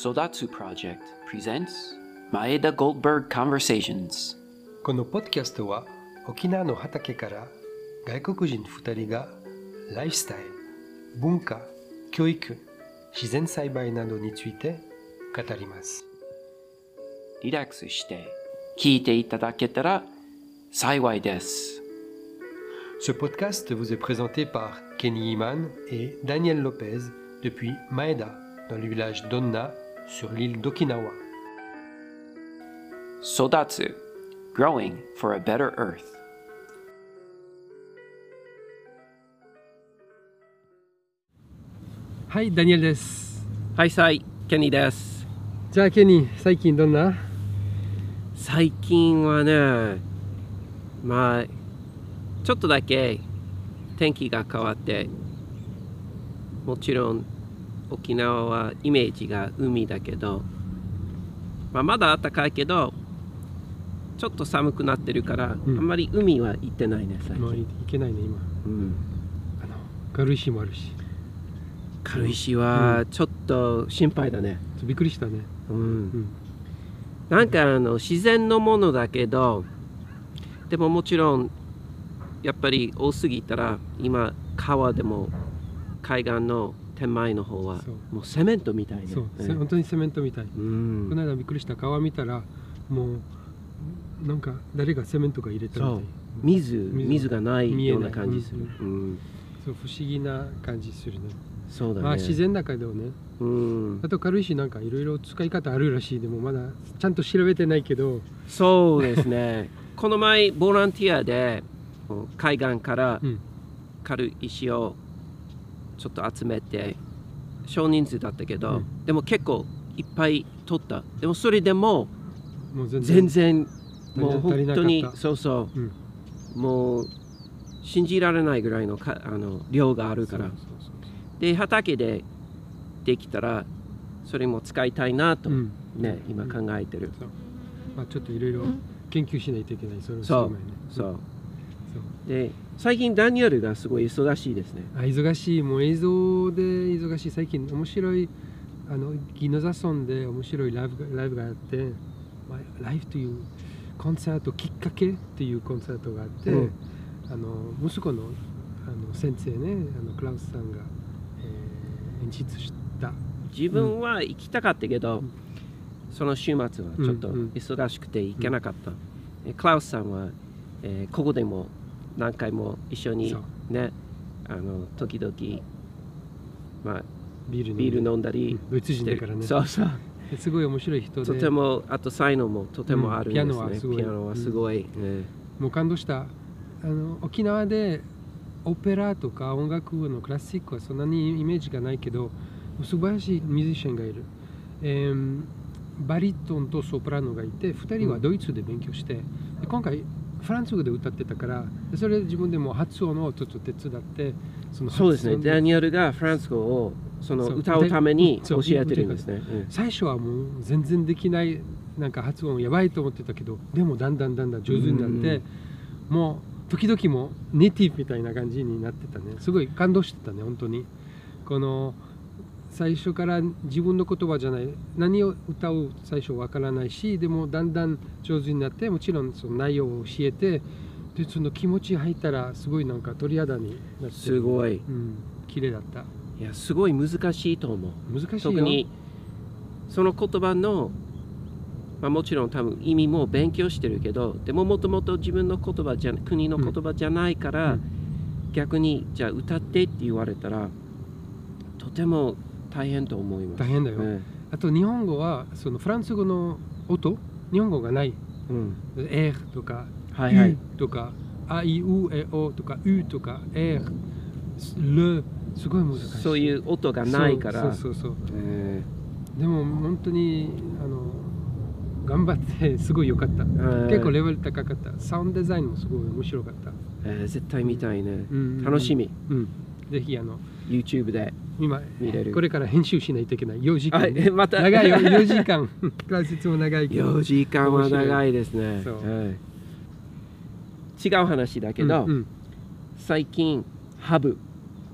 Sodatsu Project presents Maeda Goldberg Conversations. このポッドキャストは沖縄の畑から外国人2人がライフスタイル、文化、教育、自然栽培などについて語ります。リラックスして聞いていただけたら幸いです。 Ce podcast vous est présenté par Kenny Iman et Daniel Lopez depuis Maeda, dans le village d'Onna, sur l'île d'Okinawa. Sodatsu Growing for a Better Earth. はい、ダニエルです。はい、さい、ケニーです。じゃあケニー、最近どんな？最近はね、まあ、ちょっとだけ天気が変わって、もちろん沖縄はイメージが海だけど、まあ、まだ暖かいけど、ちょっと寒くなってるから、うんあんまり海は行ってないね、最近。いけないね、今。うん、あの軽石もあるし。軽石はちょっと心配だね。びっくりしたね。うんうん。なんかあの自然のものだけどでももちろんやっぱり多すぎたら今川でも海岸の手前の方はもうセメントみたいねそう、本当にセメントみたい。うん。この間びっくりした。川見たらもうなんか誰がセメントが入れたみたい。水。水。水がないような感じする、うん。そう不思議な感じするね。そうだね、まあ自然だけどね。うん。あ、と軽石なんかいろいろ使い方あるらしいでもまだちゃんと調べてないけど。そうですね。この前ボランティアで海岸からうん。軽石をちょっと集めて少人数だったけど、うん。でも結構いっぱい取った。でもそれでも全然もう本当にそうそう。ん。うもう信じられないぐらいのかあの量があるから。で畑でできたらそれも使いたいなと、うん。ね今考えてる、まあちょっといろいろ研究しないといけない。それそう前ね。そう。そう。で最近ダニエルがすごい忙しいですね。あ忙しい。もう映像で忙しい。最近面白いあのギノザ村で面白いライブがライブがあって、まあ、ライブというコンサートきっかけっていうコンサートがあって、うん。あの息子のあの先生ねあのクラウスさんが、えー演出した。自分は行きたかったけど、うん。その週末はちょっとうんうん。忙しくて行けなかった、えクラウスさんは、えーここでも何回も一緒にねあの時々、まあ、ビールビール飲んだうりん。ドイツ人だからね。そうそう。すごい面白い人で。とてもあと才能もとてもあるんですね、うん。ピアノはすごい。もう感動した。あの沖縄でオペラとか音楽のクラシックはそんなにイメージがないけど素晴らしいミュージシャンがいる、えーバリトンとソプラノがいて2人はドイツで勉強してで今回フランス語で歌ってたからでそれで自分でも発音をちょっと手伝ってそのそうですね。ダニエルがフランス語をその歌うために教えてるんですね、うん最初はもう全然できないなんか発音やばいと思ってたけどでもだんだんだんだん上手になって、もう時々もネイティブみたいな感じになってたね。すごい感動してたね本当に。この最初から自分の言葉じゃない何を歌う最初わからないしでもだんだん上手になってもちろんその内容を教えてでその気持ち入ったらすごいなんか鳥肌になってすごい。うん綺麗だった。いやすごい難しいと思う。難しいよ。特にその言葉の、まあ、もちろん多分意味も勉強してるけどでももともと自分の言葉じゃ国の言葉じゃないから、うん。逆にじゃあ歌ってって言われたらとても大変と思います。大変だよ、ねあと日本語はそのフランス語の音日本語がない。うん、R とかはいはい。とか A I U E O とか U とか R Le すごい難しい。そういう音がないから。そうそうそうえでも本当にあの頑張って すごい良かった。ー結構レベル高かった。サウンドデザインもすごい面白かった、えー絶対見たいね、うん。楽しみ。うん、ぜひあの YouTube で今見れる。これから編集しないといけない4時間、あえまた。長いよ 4時間。解説も長いけど。4時間は長いですね、そう。はい。違う話だけど、うんうん。最近ハブ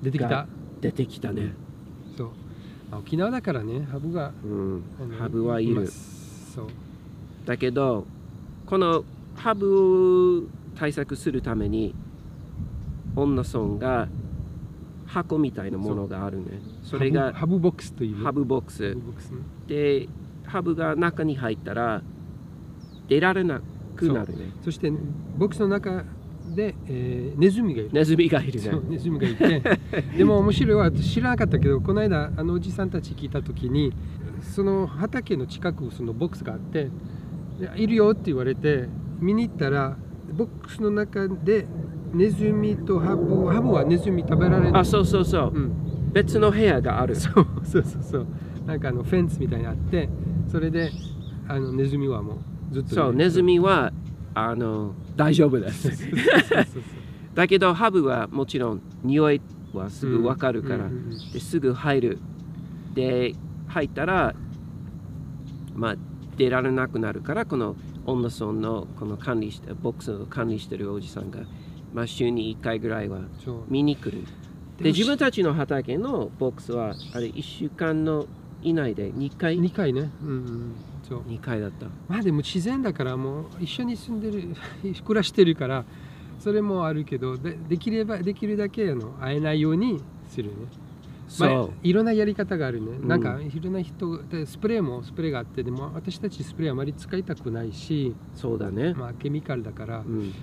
出てきた。が出てきたね、そう。あ沖縄だからねハブが。うん。ハブはいる。そう。だけどこのハブを対策するために女村が箱みたいなものがあるね。それがハブボックスという。ねハブボックスでハブが中に入ったら出られなくなるね。そしてボックスの中で、えーネズミがいる。ネズミがいるね。ネズミがいて。でも面白いは私知らなかったけどこの間あのおじさんたち聞いた時にその畑の近くそのボックスがあってでいるよって言われて見に行ったらボックスの中でネズミとハブハブはネズミ食べられないあそうそうそう。うん、別の部屋がある。そうそうそうそう。なんかあのフェンスみたいにあってそれであのネズミはもうずっとそうネズミはあの大丈夫です。だけどハブはもちろん匂いはすぐわかるから、ですぐ入る。で入ったらまあ出られなくなるからこの女村のこの管理してボックスを管理してるおじさんが、まあ、週に1回ぐらいは見に来る。でも自分たちの畑のボックスはあれ1週間の以内で2回？2回ね、うんうん、そう。2回だった。まあでも自然だからもう一緒に住んでる 暮らしてるからそれもあるけどでできればできるだけあの会えないようにするね。まあ、いろんなやり方があるね、うん。なんかいろんな人でスプレーもスプレーがあってでも私たちスプレーあまり使いたくないし、そうだね、まあ、ケミカルだからうん、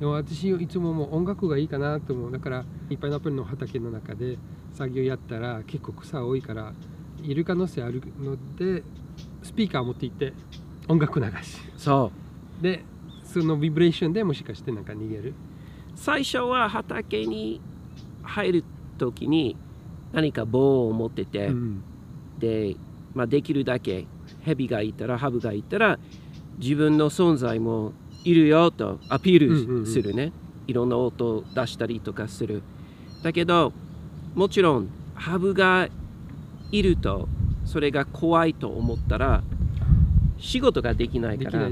でも私いつももう音楽がいいかなと思う。だからいっぱいナップルの畑の中で作業やったら結構草多いからいる可能性あるのでスピーカー持って行って音楽流し。そでそのビブレーションでもしかしてなんか逃げる。う最初は畑に入る時に何か棒を持ってて、うん。で、まあ、できるだけヘビがいたらハブがいたら自分の存在もいるよとアピうんうんうん。ールするね、いろんな音を出したりとかする。だけどもちろんハブがいるとそれが怖いと思ったら仕事ができないから。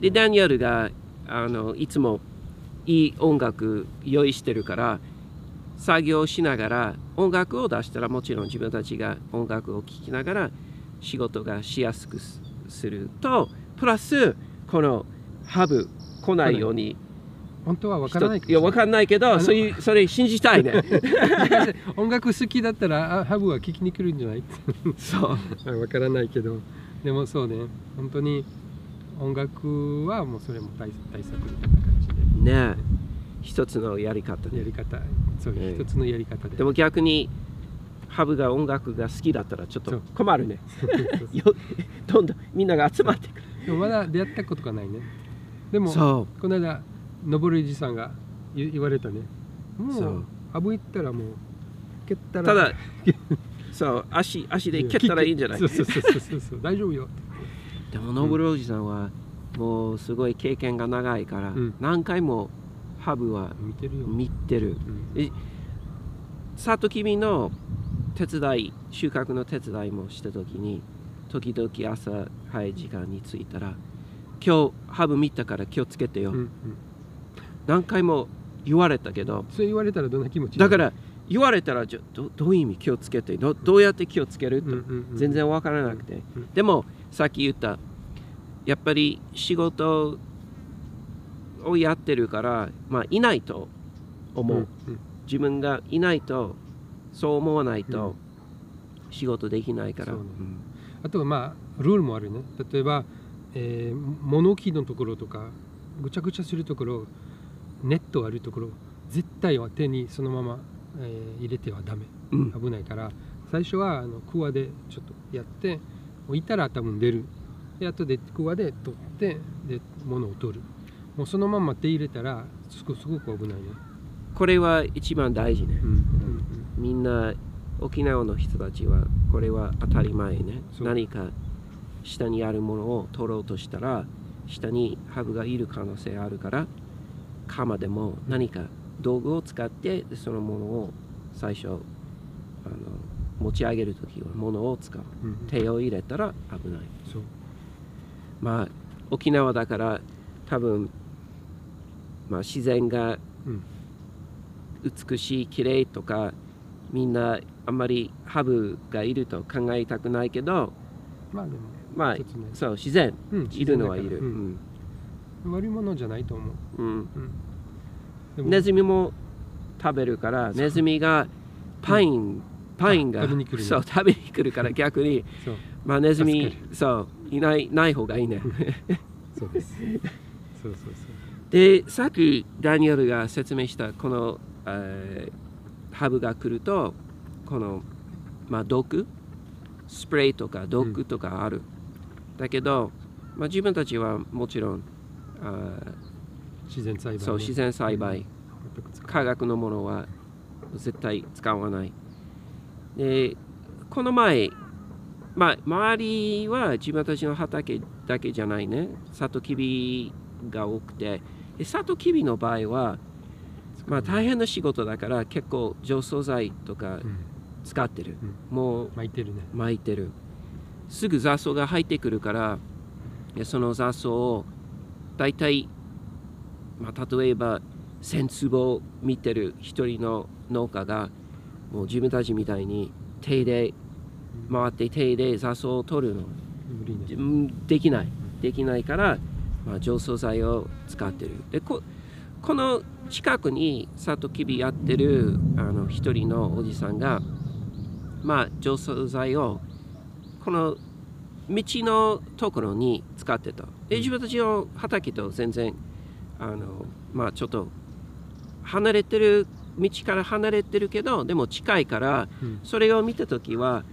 でダニエルがあのいつもいい音楽用意してるから作業しながら音楽を出したらもちろん自分たちが音楽を聴きながら仕事がしやすくすするとプラスこのハブ来ないように。本当は分からない人いや分かんないけどのそういうそれ信じたいね。音楽好きだったらあハブは聴きに来るんじゃない？そう。分からないけど。でもそうね。本当に音楽はもうそれも対対策みたいな感じね一つのやり方やり方。そうええ一つのやり方で。でも逆にハブが音楽が好きだったらちょっと困るね。どんどんみんなが集まってくる。でもまだ出会ったことがないねでもそこの間登るじさんが言言われたね。もそう。うハブ行ったらもう蹴ったらただそう足足で蹴ったらいいんじゃない？そうそうそうそう大丈夫よ。でもノブルおじさんはもうすごい経験が長いから、うん。何回もハブは見てるよ、見てる。うん。サトキビの手伝い収穫の手伝いもした時に時々朝早い時間に着いたら今日ハブ見たから気をつけてよ、うんうん。何回も言われたけど。そう言われたらどんな気持ちだから言われたらじゃどどういう意味気をつけてどどうやって気をつける？と、うんうんうん。全然わからなくて、うんでもさっき言ったやっぱり仕事をやってるから、まあ、いないと思う、うんうん。自分がいないとそう思わないうん。と仕事できないから、そうね。うん。あとはまあルールもあるね。例えば、えー物置のところとかぐちゃぐちゃするところネットあるところ絶対は手にそのまま、えー入れてはダメ。うん。危ないから最初はあのクワでちょっとやって置いたら多分出る。で後でクワで取ってで物を取る。もうそのまま手入れたらすごすごく危ないね、これは一番大事ね。うんうんみんな沖縄の人たちはこれは当たり前ね。何か下にあるものを取ろうとしたら下にハブがいる可能性あるから鎌でも何か道具を使ってでそのものを最初あの持ち上げる時は物を使う。うん。うん手を入れたら危ない。まあ沖縄だから多分、まあ、自然がうん。美しい綺麗とかみんなあんまりハブがいると考えたくないけどまあでもまあねそう自然。うんいるのはいる、うん。うん。悪いものじゃないと思う。うん。でも。ネズミも食べるからネズミがパイン、パインがあ食べに来るね。そう食べに来るから逆に。まあネズミそういないない方がいいね。そうです。そうそうそう。でさっきダニエルが説明したこの、えーハブが来るとこの、まあ、毒？スプレーとか毒とかある、だけど、まあ、自分たちはもちろんあー自然栽培、ね、そう自然栽培、科学のものは絶対使わない。でこの前まあ周りは自分たちの畑だけじゃないね。サトキビが多くて。でサトキビの場合はまあ大変な仕事だから結構除草剤とかうん。使ってる、もう巻いてるね。巻いてるすぐ雑草が入ってくるからでその雑草を大体、まあ、例えば1000坪見てる一人の農家がもう自分たちみたいに手で回って手で雑草を取るの。できない。できないから、まあ、除草剤を使ってる。でここの近くにサトキビやってるあの一人のおじさんがまあ除草剤をこの道のところに使ってた。で自分たちの畑と全然あのまあちょっと離れてる道から離れてるけどでも近いからうん。それを見た時は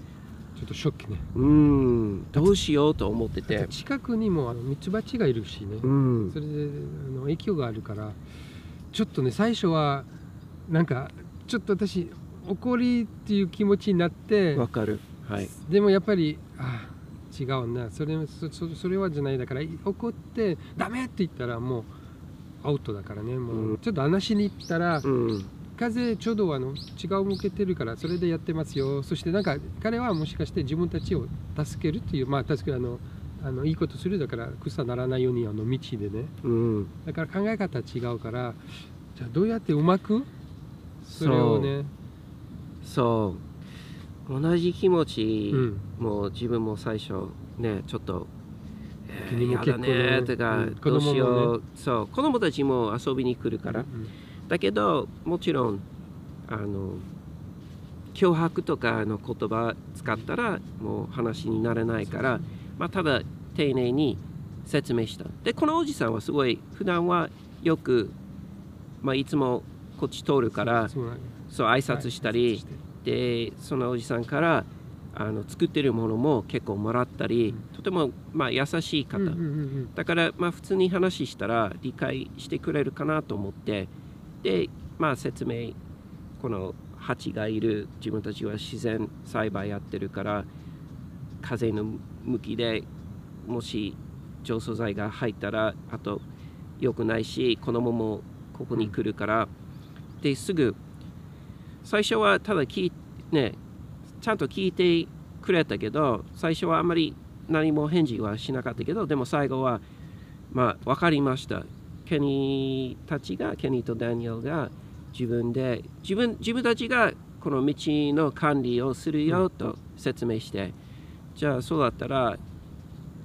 ちょっとショックね。うーんどうしようと思ってて。近くにもあのミツバチがいるしね、うん。それであの影響があるからちょっとね最初はなんかちょっと私怒りっていう気持ちになってわかるはい。でもやっぱりあ違うな。それそそそれはじゃないだから怒ってダメって言ったらもうアウトだからねもう、うん。ちょっと話しに行ったら、うん。風ちょうどあの違う向けてるからそれでやってますよ。そしてなんか彼はもしかして自分たちを助けるっていうまあ確かにあのあのいいことするだから草ならないようにあの道でね。うん。だから考え方違うからじゃあどうやってうまく？それをね。そう同じ気持ち、うんもう自分も最初ねちょっと君も結構ねとか、うん。どうしよう、そう子供たちも遊びに来るから、うん。だけどもちろんあの脅迫とかの言葉使ったらもう話にならないから、まあ、ただ丁寧に説明した。でこのおじさんはすごい普段はよく、まあ、いつもこっち通るからそう挨拶したり、はいでそのおじさんからあの作ってるものも結構もらったり、うん。とてもまあ優しい方、だからまあ普通に話したら理解してくれるかなと思ってでまあ説明この蜂がいる自分たちは自然栽培やってるから風の向きでもし除草剤が入ったらあと良くないし子供もここに来るから、ですぐ最初はただ聞いねちゃんと聞いてくれたけど最初はあんまり何も返事はしなかったけどでも最後はまあ分かりました。ケニーたちがケニーとダニエルが自分で自分自分たちがこの道の管理をするよと説明して、じゃあそうだったら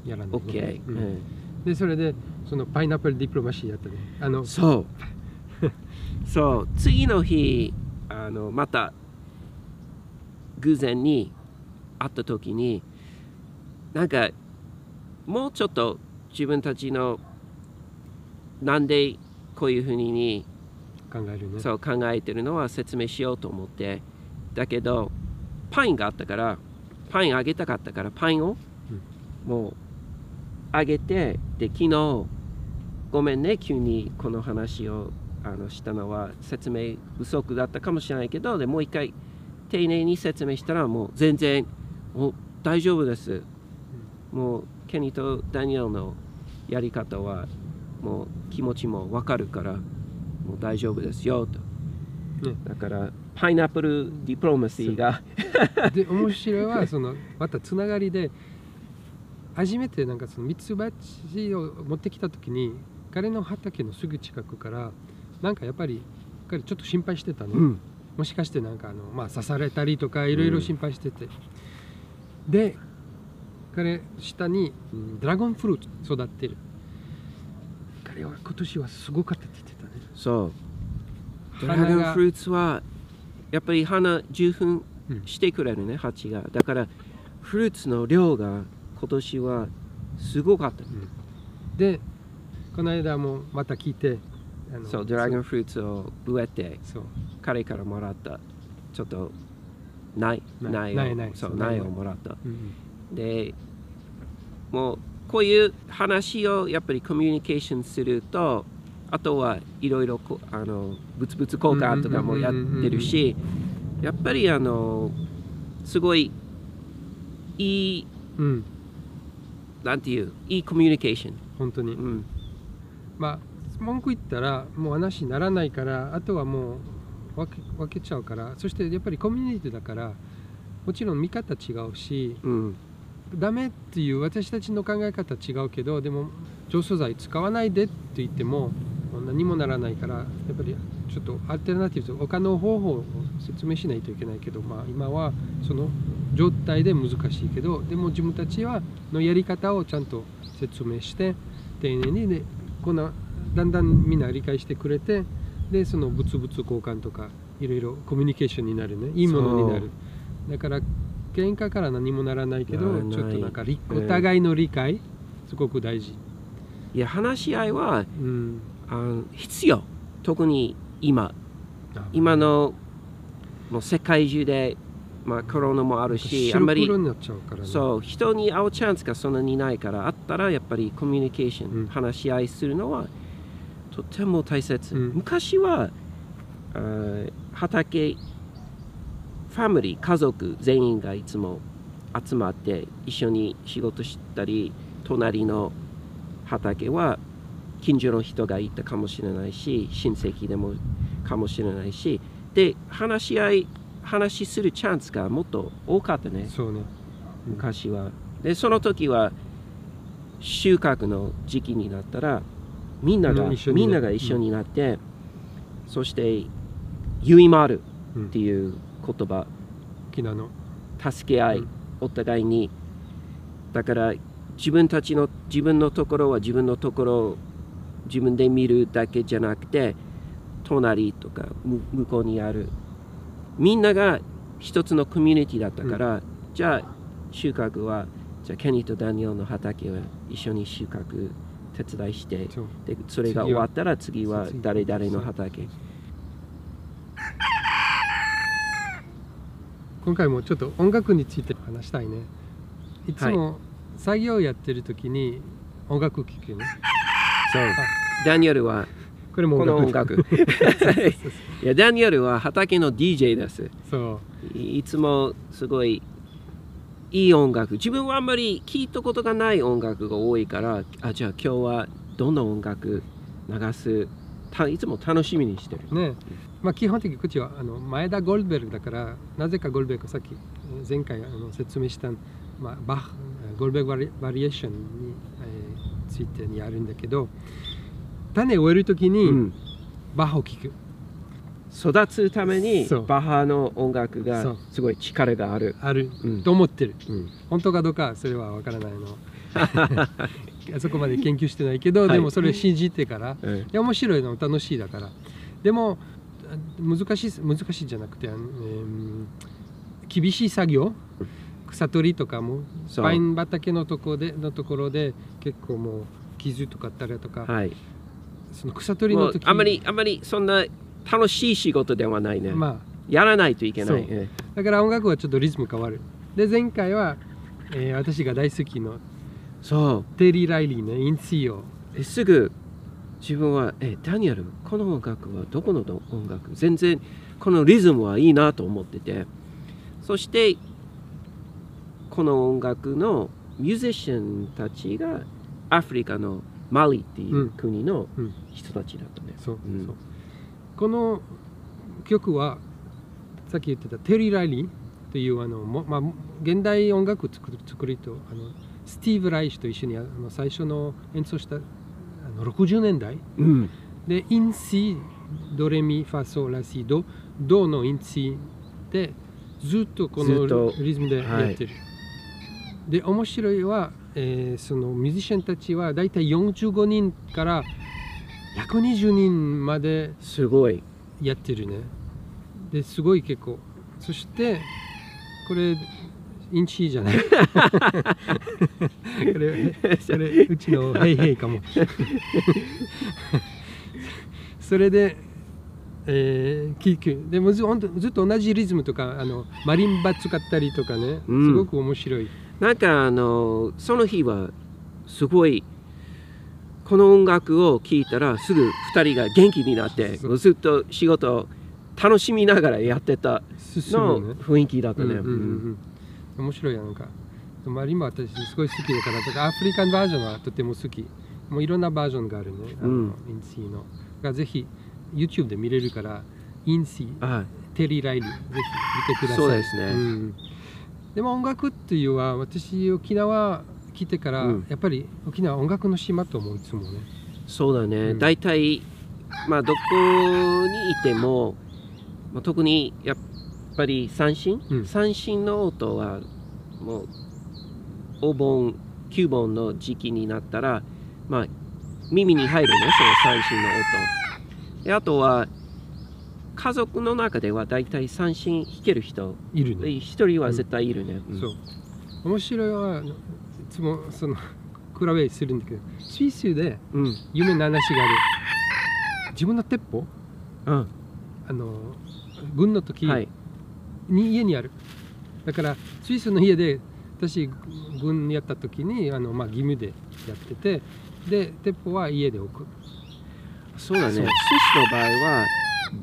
やらないね。OK、うん。うん。でそれでそのパイナップルディプロマシーやったねあのそう。そう。次の日あのまた偶然に会った時になんかもうちょっと自分たちのなんでこういうふうに考えるね。そう考えてるのは説明しようと思って。だけどパインがあったからパインあげたかったからパインをもうあげてで昨日ごめんね急にこの話をあのしたのは説明不足だったかもしれないけどでもう一回丁寧に説明したらもう全然もう大丈夫です、もうケニーとダニエルのやり方はもう気持ちもわかるからもう大丈夫ですよと、ね。だからパイナップルディプロマシーが。で面白いのはそのまたつながりで初めてなんかそのミツバチを持ってきた時に彼の畑のすぐ近くからなんかやっぱり彼ちょっと心配してたね、うん。もしかしてなんかあの、まあ、刺されたりとかいろいろ心配してて、で彼下にうんドラゴンフルーツ育ってる。彼は今年はすごかったって言ってたね。そう。ドラゴンフルーツはやっぱり花十分うんしてくれるね、蜂が。だからフルーツの量が今年はすごかった。でこの間もまた聞いてあのそう、ドラゴンフルーツを植えて彼からもらったちょっと苗苗苗をもらった。うんでもうこういう話をやっぱりコミュニケーションするとあとはいろいろこあの物々交換とかもやってるしやっぱりあのすごいいいうん。なんていういいコミュニケーション、本当に、うん、まあ文句言ったらもう話にならないからあとはもう分け分けちゃうからそしてやっぱりコミュニティだからもちろん見方違うしうん、ダメっていう私たちの考え方違うけどでも除草剤使わないでって言っても何もならないからやっぱりちょっとアルテナティブ他の方法を説明しないといけないけど、まあ、今はその状態で難しいけどでも自分たちはのやり方をちゃんと説明して丁寧にねこんなだんだんみんな理解してくれてでその物々交換とかいろいろコミュニケーションになるね。いいものになる。だから喧嘩から何もならないけどちょっとなんかお互いの理解すごく大事、いや話し合いはうん、あの必要。特に今。今のもう世界中で、まあ、コロナもあるしあんまりそう人に会うチャンスがそんなにないからあったらやっぱりコミュニケーション、うん。話し合いするのはとても大切、うん。昔は畑ファミリー家族全員がいつも集まって一緒に仕事したり隣の畑は近所の人がいたかもしれないし親戚でもかもしれないしで話し合い話しするチャンスがもっと多かったね。そうね。昔は。でその時は収穫の時期になったらみんなが、うん一緒にね。みんなが一緒になって、そして「ゆいまる」うん。っていう言葉。助け合い、うん。お互いに。だから自分たちの自分のところは自分のところを自分で見るだけじゃなくて隣とかむ向こうにある。みんなが一つのコミュニティだったから、じゃあ収穫はじゃあケニーとダニエルの畑を一緒に収穫手伝いしてでそれが終わったら次は誰々の畑。今回もちょっと音楽について話したいね。いつも作業やってる時に音楽聴くよね。そう。ダニエルはこれもこの音音楽楽。いやダニエルは畑の DJ です。そう。いいつもすごいいい音楽。自分はあんまり聞いたことがない音楽が多いからあじゃあ今日はどんな音楽流す？たいつも楽しみにしてる。ね。まあ基本的にこっちはあの前田ゴールベルグだからなぜかゴールベルグさっきえー前回あの説明した、まあ、バッハゴールベルグバリバリエーションに、えーついてにあるんだけど種を植える時にうん。バッハを聴く、育つためにバッハの音楽がすごい力がある、ある。うん。と思ってる。うん。本当かどうかそれはわからないの。そこまで研究してないけど、はい。でもそれを信じてから。面白いの楽しいだから。でもあ難しい難しいじゃなくて、えー厳しい作業？草取りとかもパイン畑のところでのところで結構もう傷とかあったりとか、はい。その草取りの時あんまりあんまりそんな楽しい仕事ではないね、まやらないといけない、だから音楽はちょっとリズム変わる。で前回は、えー私が大好きのそう。テリー・ライリーねインシーを。えすぐ自分は「えダニエルこの音楽はどこの音楽？全然このリズムはいいな」と思ってて。そしてこの音楽のミュージシャンたちがアフリカのマリっていう国のうん。人たちだったね。そう,、うん。そうこの曲はさっき言ってたテリー・ライリーというあのも、まあ、現代音楽作る作りとあのスティーブ・ライシュと一緒にあの最初の演奏したあの60年代うん、でイン・シドレミ・ファソ・ラ・シドドのインチでずっとこのリズムでやってる。で面白いは、えーそのミュージシャンたちはだいたい45人から120人まですごい。やってるね。ですごい結構。そしてこれインチじゃない？これこれうちのヘイヘイかも。それで、えー、聞く。でもず本当ずっと同じリズムとかあのマリンバ使ったりとかね、うんすごく面白い。なんかあのその日はすごいこの音楽を聴いたらすぐ2人が元気になってずっと仕事を楽しみながらやってた。の雰囲気だったね。面白いやなんか。マリンバ私すごい好きだから、だからアフリカンバージョンはとても好き。もういろんなバージョンがあるね。あのうんインシーの。がぜひ YouTube で見れるから、インシー、あテリー・ライリー、ぜひ見てください。そうですねんでも音楽っていうのは、私沖縄来てから、うん。やっぱり沖縄は音楽の島と思ういつもね。そうだね、うん。大体まあどこにいても、まあ、特にやっぱり三振、うん。三振の音はもうお盆9本の時期になったらまあ耳に入るねその三振の音。であとは家族の中では大体三振弾ける人。いるね。一人は絶対いるね、うん。そう。面白いは、つもその比べするんだけど、スイスでうん。夢の話がある。自分の鉄砲？うん。あの軍の時はい。に家にある、だからスイスの家で私軍やった時にあの、まあ、義務でやっててで鉄砲は家で置く。そうだね。スイスの場合は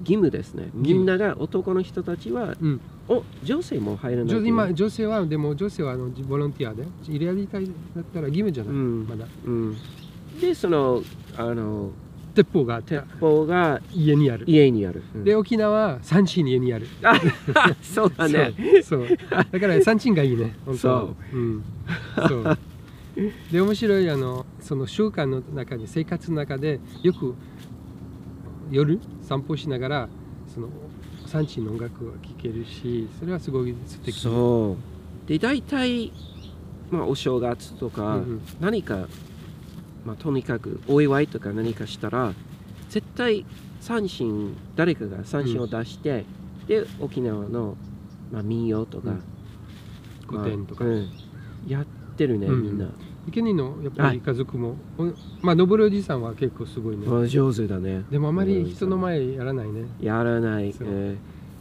義務ですね。みんなが男の人たちはうんお女性も入らない今女性はでも女性はあのボランティアで入れやりたいだったら義務じゃない、うん。まだ。うん、でそのあの鉄砲が鉄た砲が家にある、家にある、うん。で沖縄は三鎮家にある。あそうだね。そうだから三鎮がいいね。本当は。そう。うん。そう。で面白いあのその習慣の中に生活の中でよく夜散歩しながらその産地の音楽が聴けるしそれはすごい素敵そう。で大体、まあ、お正月とか、うんうん。何か、まあ、とにかくお祝いとか何かしたら絶対三振誰かが三振を出して、で沖縄の、まあ、民謡とか、うん。古典とか、まあうん。やってるね、うん。みんな、池にのやっぱり家族も、おまあ登るおじさんは結構すごいね、まあ、上手だね。でもあまり人の前やらないね。やらない、え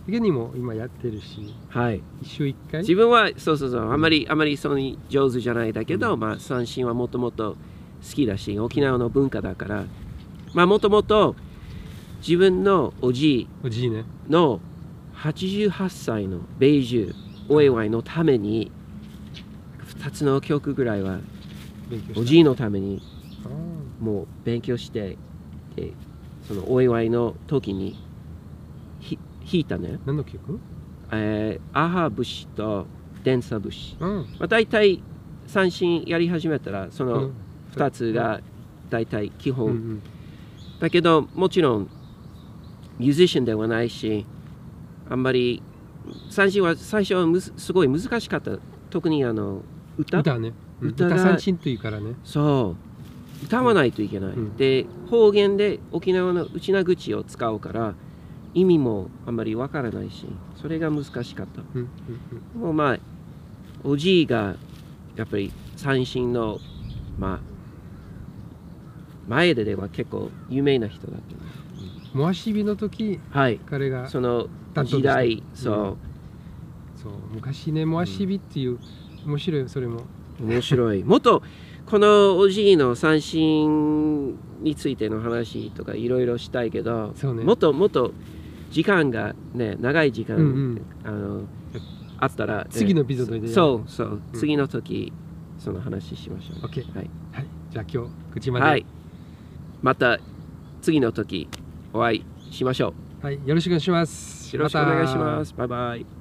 池にも今やってるし。ーはい。一週一回？自分はそうそうそう。あまりあまりその上手じゃないだけど、まあ三振はもともと好きだし沖縄の文化だから。まあもともと自分のおじいおじいね。の88歳の米寿お祝いのために2つの曲ぐらいはおじいのためにあもう勉強してでそのお祝いの時にひ弾いたねー、何の曲？えー、アハ節とデンサ節。うん。まあ、大体三振やり始めたらその2つが大体基本、うんうん。だけどもちろんミュージシャンではないしあんまり三振は最初はむずすごい難しかった。特にあの歌？歌ね。うん歌が歌三振というからね。そう。歌わないといけない、うん。でで方言で沖縄の内な口を使うから意味もあんまりわからないしそれが難しかった。うんうんうん。もうまあおじいがやっぱり三振のまあ前ででは結構有名な人だった。モアシビの時はい。彼がその時代そう、そう。昔ねモアシビっていう面白いよそれも面白い。もっとこのおじいの三振についての話とかいろいろしたいけど、ね。もっともっと時間がね長い時間、うんうん。あのあったら、ね次のエピソードでそうそう、うん。次の時その話しましょう。OK はい。はい。じゃあ今日口まで。はい。また次の時お会いしましょはい。よろしくお願いします。う。よろしくお願いします。バイバイ。